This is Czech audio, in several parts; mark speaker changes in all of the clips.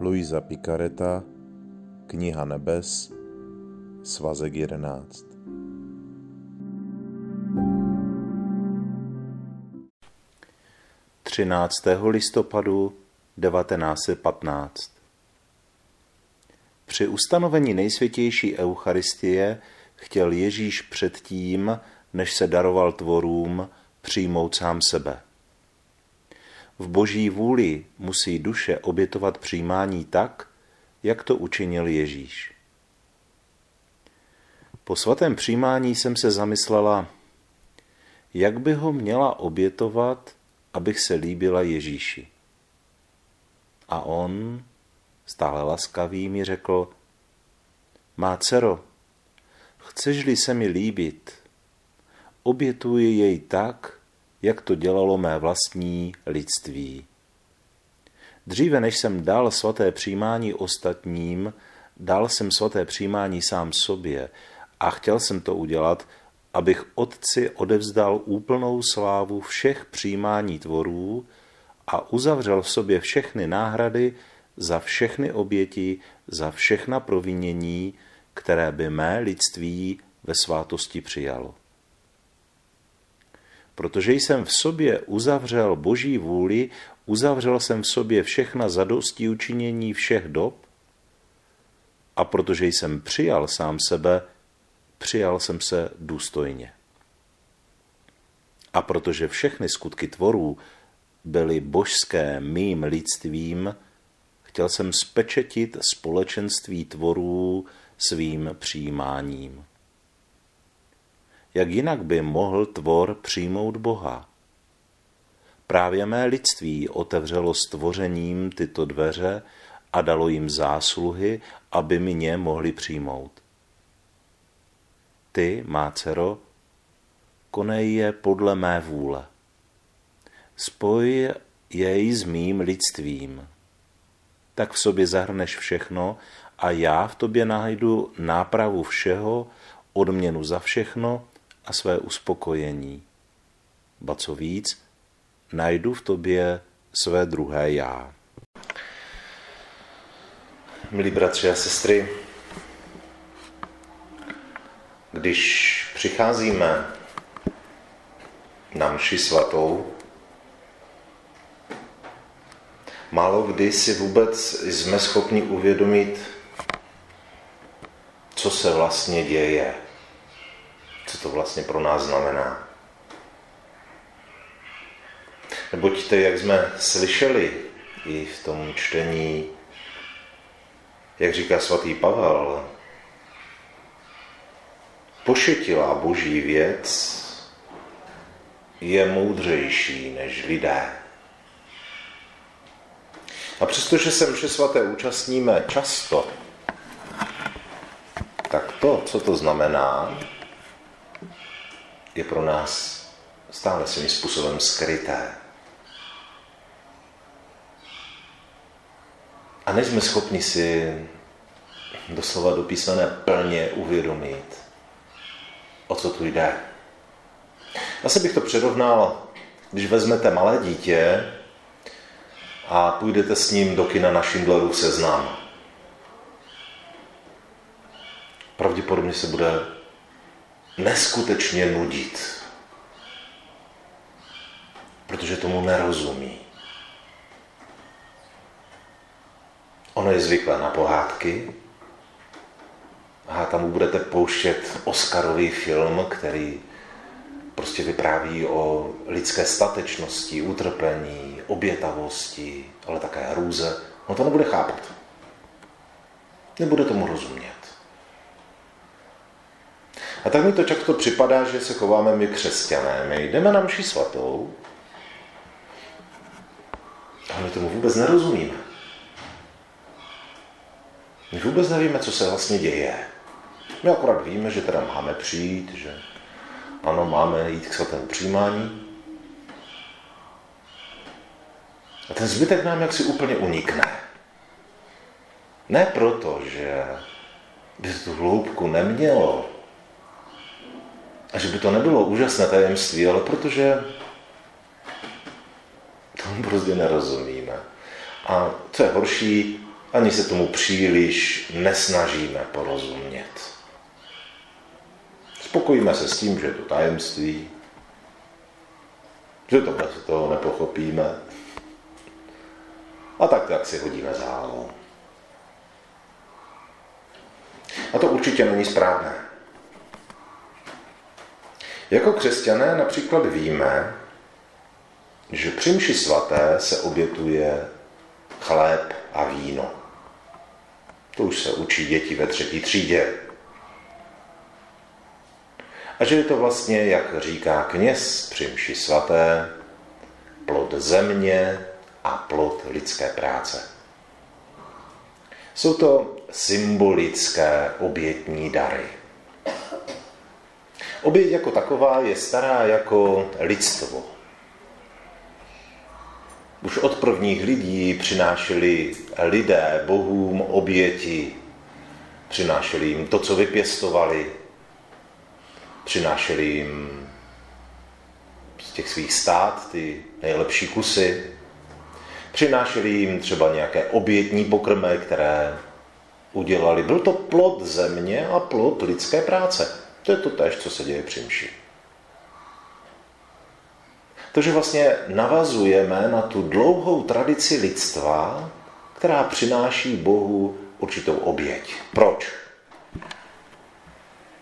Speaker 1: Luisa Picareta, Kniha nebes, svazek 11. Třináctého listopadu 1915 Při ustanovení nejsvětější Eucharistie chtěl Ježíš předtím, než se daroval tvorům, přijmout sám sebe. V boží vůli musí duše obětovat přijímání tak, jak to učinil Ježíš. Po svatém přijímání jsem se zamyslela, jak by ho měla obětovat, abych se líbila Ježíši. A on, stále laskavý, mi řekl, má dcero, chceš-li se mi líbit, obětuji jej tak, jak to dělalo mé vlastní lidství. Dříve než jsem dal svaté přijímání ostatním, dal jsem svaté přijímání sám sobě a chtěl jsem to udělat, abych Otci odevzdal úplnou slávu všech přijímání tvorů a uzavřel v sobě všechny náhrady za všechny oběti, za všechna provinění, které by mé lidství ve svátosti přijalo protože jsem v sobě uzavřel boží vůli, uzavřel jsem v sobě všechna zadosti učinění všech dob a protože jsem přijal sám sebe, přijal jsem se důstojně. A protože všechny skutky tvorů byly božské mým lidstvím, chtěl jsem spečetit společenství tvorů svým přijímáním. Jak jinak by mohl tvor přijmout Boha? Právě mé lidství otevřelo stvořením tyto dveře a dalo jim zásluhy, aby mě mohli přijmout. Ty, má dcero, konej je podle mé vůle. Spoj jej s mým lidstvím. Tak v sobě zahrneš všechno a já v tobě najdu nápravu všeho, odměnu za všechno a své uspokojení. Ba co víc, najdu v tobě své druhé já. Milí bratři a sestry, když přicházíme na mši svatou, málo kdy si vůbec jsme schopni uvědomit, co se vlastně děje to vlastně pro nás znamená. Neboť to, jak jsme slyšeli i v tom čtení, jak říká svatý Pavel, pošetilá boží věc je moudřejší než lidé. A přestože se mše svaté účastníme často, tak to, co to znamená, je pro nás stále svým způsobem skryté. A nejsme schopni si doslova do písmené plně uvědomit, o co tu jde. Asi bych to přirovnal, když vezmete malé dítě a půjdete s ním do kina na Schindlerův seznam. Pravděpodobně se bude neskutečně nudit, protože tomu nerozumí. Ono je zvyklé na pohádky a tam budete pouštět Oscarový film, který prostě vypráví o lidské statečnosti, utrpení, obětavosti, ale také hrůze. No to nebude chápat. Nebude tomu rozumět. A tak mi to často připadá, že se chováme my křesťané. My jdeme na mši svatou a my tomu vůbec nerozumíme. My vůbec nevíme, co se vlastně děje. My akorát víme, že teda máme přijít, že ano, máme jít k svatému přijímání. A ten zbytek nám jaksi úplně unikne. Ne proto, že by tu hloubku nemělo, a že by to nebylo úžasné tajemství, ale protože tomu prostě nerozumíme. A co je horší, ani se tomu příliš nesnažíme porozumět. Spokojíme se s tím, že je to tajemství, že to bez toho nepochopíme. A tak tak si hodíme zálo. A to určitě není správné. Jako křesťané například víme, že při mši svaté se obětuje chléb a víno. To už se učí děti ve třetí třídě. A že je to vlastně, jak říká kněz při mši svaté, plod země a plod lidské práce. Jsou to symbolické obětní dary. Oběť jako taková je stará jako lidstvo. Už od prvních lidí přinášeli lidé bohům oběti, přinášeli jim to, co vypěstovali, přinášeli jim z těch svých stát ty nejlepší kusy, přinášeli jim třeba nějaké obětní pokrmy, které udělali. Byl to plod země a plod lidské práce. To je to tež, co se děje při mši. Takže vlastně navazujeme na tu dlouhou tradici lidstva, která přináší Bohu určitou oběť. Proč?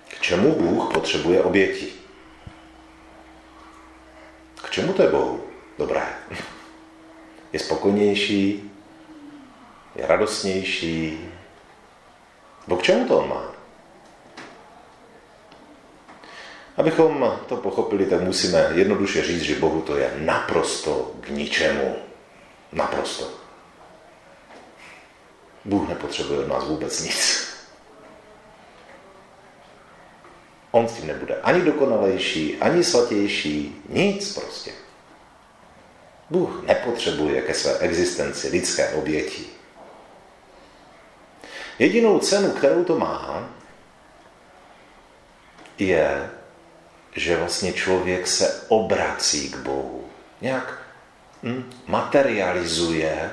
Speaker 1: K čemu Bůh potřebuje oběti? K čemu to je Bohu? Dobré. Je spokojnější, je radostnější. Bo k čemu to on má? Abychom to pochopili, tak musíme jednoduše říct, že Bohu to je naprosto k ničemu. Naprosto. Bůh nepotřebuje od nás vůbec nic. On s tím nebude ani dokonalejší, ani svatější, nic prostě. Bůh nepotřebuje ke své existenci lidské oběti. Jedinou cenu, kterou to má, je, že vlastně člověk se obrací k Bohu. Nějak hm, materializuje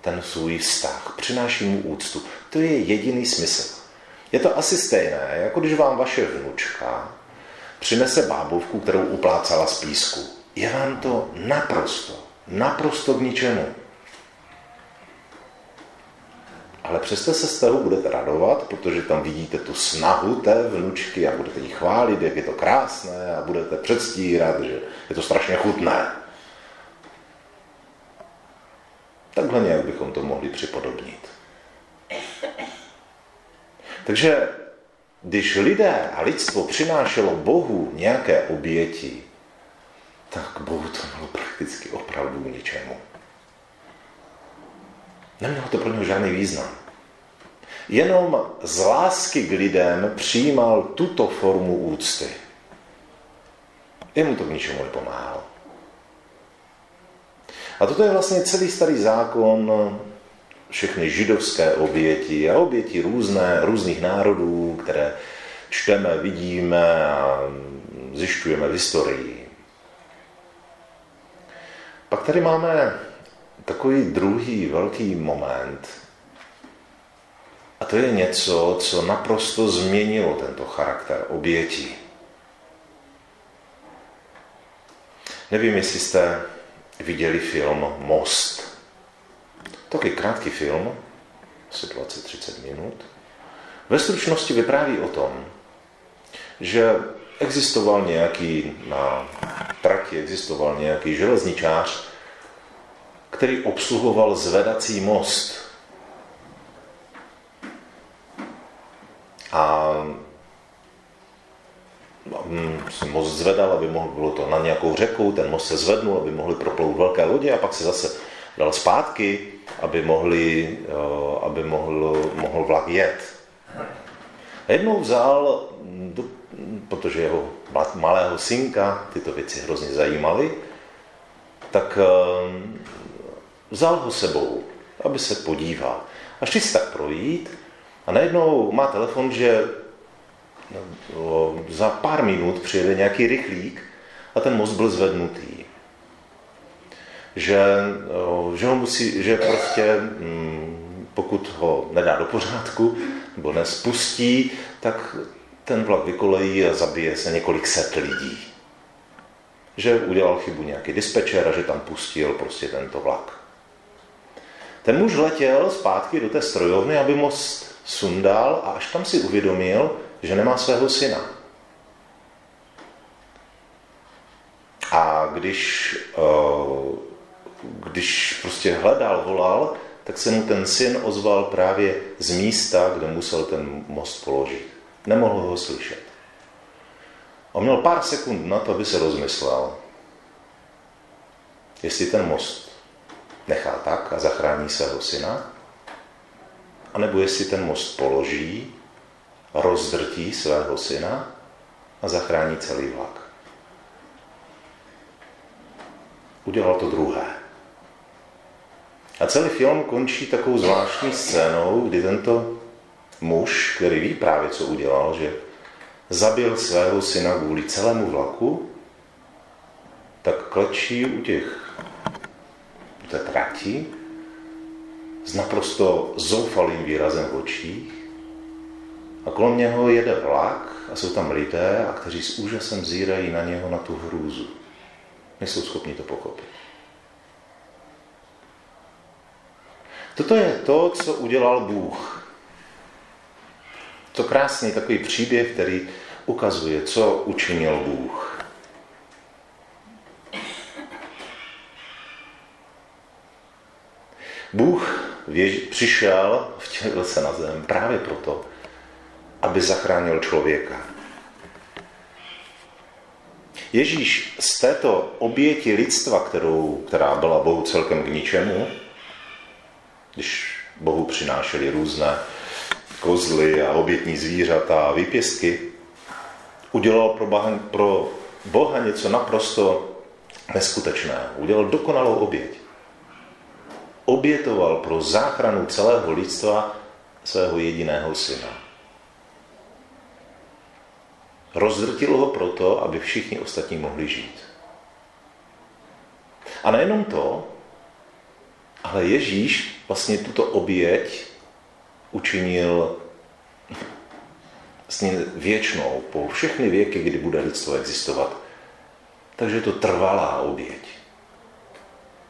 Speaker 1: ten svůj vztah, přináší mu úctu. To je jediný smysl. Je to asi stejné, jako když vám vaše vnučka přinese bábovku, kterou uplácala z písku. Je vám to naprosto, naprosto k ničemu. Ale přesto se z toho budete radovat, protože tam vidíte tu snahu té vnučky a budete jí chválit, jak je to krásné a budete předstírat, že je to strašně chutné. Takhle nějak bychom to mohli připodobnit. Takže když lidé a lidstvo přinášelo Bohu nějaké oběti, tak Bohu to bylo prakticky opravdu ničemu. Nemělo to pro něho žádný význam. Jenom z lásky k lidem přijímal tuto formu úcty. Jemu to k ničemu nepomáhalo. A toto je vlastně celý starý zákon, všechny židovské oběti a oběti různé, různých národů, které čteme, vidíme a zjišťujeme v historii. Pak tady máme takový druhý velký moment, a to je něco, co naprosto změnilo tento charakter oběti. Nevím, jestli jste viděli film Most. Taky krátký film, asi 20-30 minut. Ve stručnosti vypráví o tom, že existoval nějaký, na trati existoval nějaký železničář, který obsluhoval zvedací most. A mm, se most zvedal, aby mohl, bylo to na nějakou řeku, ten most se zvednul, aby mohli proplout velké lodě a pak se zase dal zpátky, aby, mohli, aby mohl, mohl vlak jet. Jednou vzal, protože jeho malého synka tyto věci hrozně zajímaly, tak Vzal ho sebou, aby se podíval. A šli si tak projít a najednou má telefon, že no, za pár minut přijede nějaký rychlík a ten most byl zvednutý. Že, že, ho musí, že prostě mm, pokud ho nedá do pořádku nebo nespustí, tak ten vlak vykolejí a zabije se několik set lidí. Že udělal chybu nějaký dispečer a že tam pustil prostě tento vlak. Ten muž letěl zpátky do té strojovny, aby most sundal a až tam si uvědomil, že nemá svého syna. A když, eh, když prostě hledal, volal, tak se mu ten syn ozval právě z místa, kde musel ten most položit. Nemohl ho slyšet. On měl pár sekund na to, aby se rozmyslel, jestli ten most nechá tak a zachrání svého syna, anebo jestli ten most položí, rozdrtí svého syna a zachrání celý vlak. Udělal to druhé. A celý film končí takovou zvláštní scénou, kdy tento muž, který ví právě, co udělal, že zabil svého syna kvůli celému vlaku, tak klečí u těch té trati s naprosto zoufalým výrazem v očích a kolem něho jede vlak a jsou tam lidé, a kteří s úžasem zírají na něho na tu hrůzu. Nejsou schopni to pochopit. Toto je to, co udělal Bůh. To krásný takový příběh, který ukazuje, co učinil Bůh. Bůh přišel, vtělil se na zem právě proto, aby zachránil člověka. Ježíš z této oběti lidstva, kterou, která byla Bohu celkem k ničemu, když Bohu přinášeli různé kozly a obětní zvířata a výpěstky, udělal pro Boha, pro Boha něco naprosto neskutečného. Udělal dokonalou oběť. Obětoval pro záchranu celého lidstva svého jediného syna. Rozdrtil ho proto, aby všichni ostatní mohli žít. A nejenom to, ale Ježíš vlastně tuto oběť učinil vlastně věčnou, po všechny věky, kdy bude lidstvo existovat. Takže je to trvalá oběť.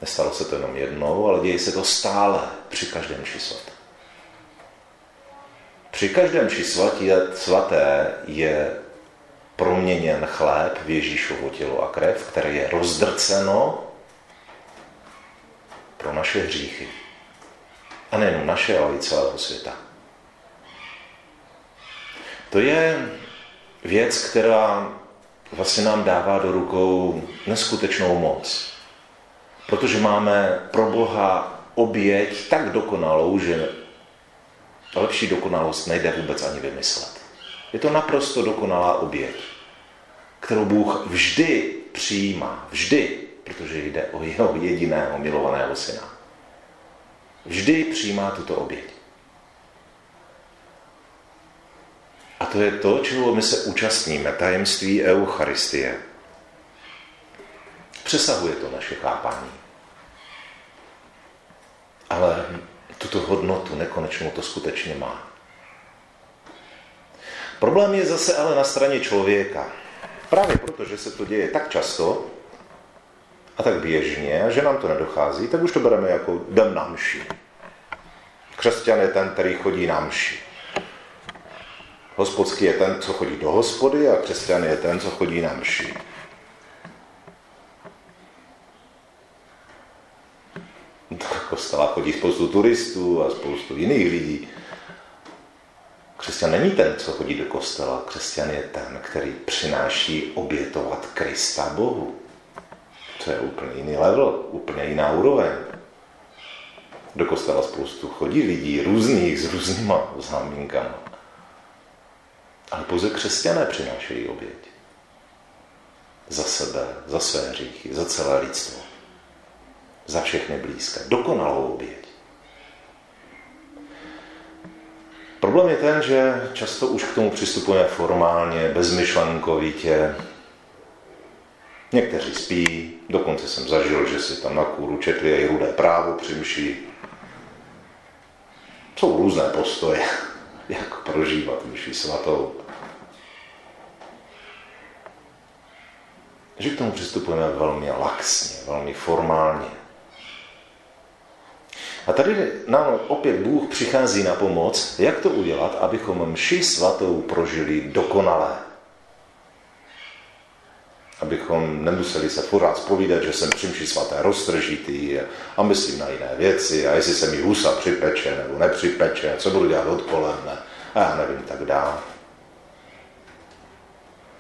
Speaker 1: Nestalo se to jenom jednou, ale děje se to stále při každém ši Při každém ši svaté je proměněn chléb v Ježíšovo tělo a krev, které je rozdrceno pro naše hříchy. A nejen naše, ale i celého světa. To je věc, která vlastně nám dává do rukou neskutečnou moc. Protože máme pro Boha oběť tak dokonalou, že lepší dokonalost nejde vůbec ani vymyslet. Je to naprosto dokonalá oběť, kterou Bůh vždy přijímá. Vždy, protože jde o jeho jediného milovaného syna. Vždy přijímá tuto oběť. A to je to, čeho my se účastníme, tajemství Eucharistie. Přesahuje to naše chápání. Ale tuto hodnotu nekonečnou to skutečně má. Problém je zase ale na straně člověka. Právě proto, že se to děje tak často a tak běžně, že nám to nedochází, tak už to bereme jako jdem na mši. Křesťan je ten, který chodí na mši. Hospodský je ten, co chodí do hospody a křesťan je ten, co chodí na mši. Do kostela chodí spoustu turistů a spoustu jiných lidí. Křesťan není ten, co chodí do kostela. Křesťan je ten, který přináší obětovat Krista Bohu. To je úplně jiný level, úplně jiná úroveň. Do kostela spoustu chodí lidí různých s různýma zámínkama. Ale pouze křesťané přinášejí oběť. Za sebe, za své hříchy, za celé lidstvo. Za všechny blízké. Dokonalou oběť. Problém je ten, že často už k tomu přistupujeme formálně, bezmyšlenkovitě. Někteří spí, dokonce jsem zažil, že si tam na kůru četli i rudé právo při mši. jsou různé postoje, jak prožívat myši svatou. Že k tomu přistupujeme velmi laxně, velmi formálně. A tady nám opět Bůh přichází na pomoc, jak to udělat, abychom mši svatou prožili dokonale. Abychom nemuseli se pořád spovídat, že jsem při mši svaté roztržitý a myslím na jiné věci a jestli se mi husa připeče nebo nepřipeče, co budu dělat odpoledne a já nevím tak dál.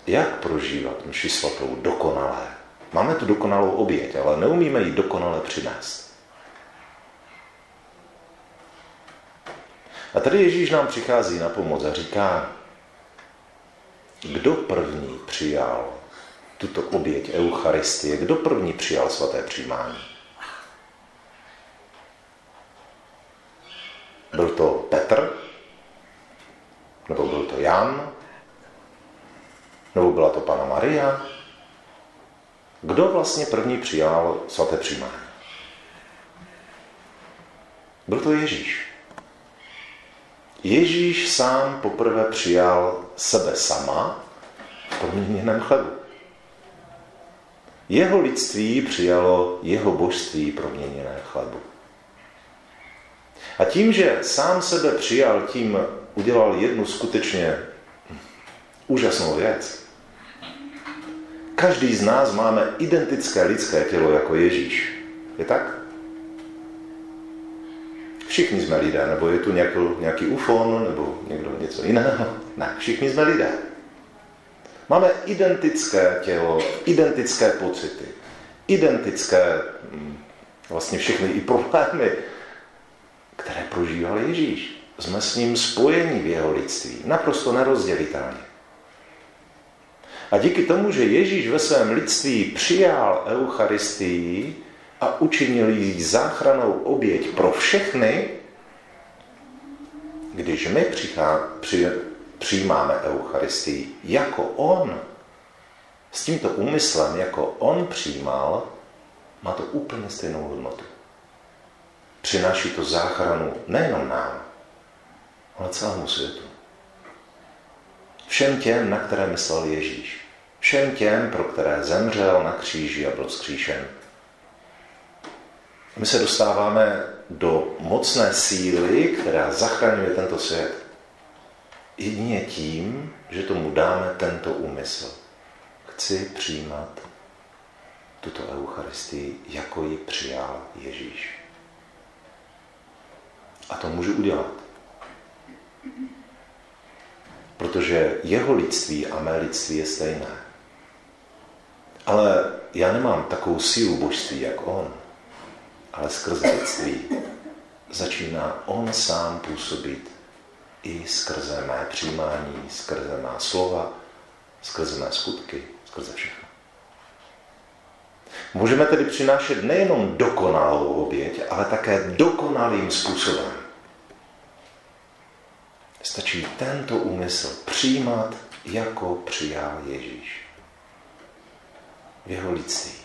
Speaker 1: Jak prožívat mši svatou dokonale? Máme tu dokonalou oběť, ale neumíme ji dokonale přinést. A tady Ježíš nám přichází na pomoc a říká, kdo první přijal tuto oběť Eucharistie, kdo první přijal svaté přijímání? Byl to Petr? Nebo byl to Jan? Nebo byla to Pana Maria? Kdo vlastně první přijal svaté přijímání? Byl to Ježíš. Ježíš sám poprvé přijal sebe sama v proměněném chlebu. Jeho lidství přijalo jeho božství proměněné chlebu. A tím, že sám sebe přijal, tím udělal jednu skutečně úžasnou věc. Každý z nás máme identické lidské tělo jako Ježíš. Je tak? Všichni jsme lidé, nebo je tu nějaký, nějaký ufon, nebo někdo něco jiného. Ne, všichni jsme lidé. Máme identické tělo, identické pocity, identické hm, vlastně všechny i problémy, které prožíval Ježíš. Jsme s ním spojeni v jeho lidství, naprosto nerozdělitelně. A díky tomu, že Ježíš ve svém lidství přijal Eucharistii, a učinil jí záchranou oběť pro všechny, když my přichá, při, přijímáme Eucharistii jako On, s tímto úmyslem, jako On přijímal, má to úplně stejnou hodnotu. Přináší to záchranu nejenom nám, ale celému světu. Všem těm, na které myslel Ježíš. Všem těm, pro které zemřel na kříži a byl My se dostáváme do mocné síly, která zachraňuje tento svět. Jedině tím, že tomu dáme tento úmysl. Chci přijímat tuto Eucharistii, jako ji přijal Ježíš. A to můžu udělat. Protože jeho lidství a mé lidství je stejné. Ale já nemám takovou sílu božství, jak on ale skrze lidství začíná on sám působit i skrze mé přijímání, skrze má slova, skrze mé skutky, skrze všechno. Můžeme tedy přinášet nejenom dokonalou oběť, ale také dokonalým způsobem. Stačí tento úmysl přijímat, jako přijal Ježíš. V jeho lidství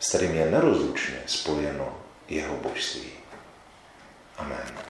Speaker 1: s kterým je nerozlučně spojeno jeho božství. Amen.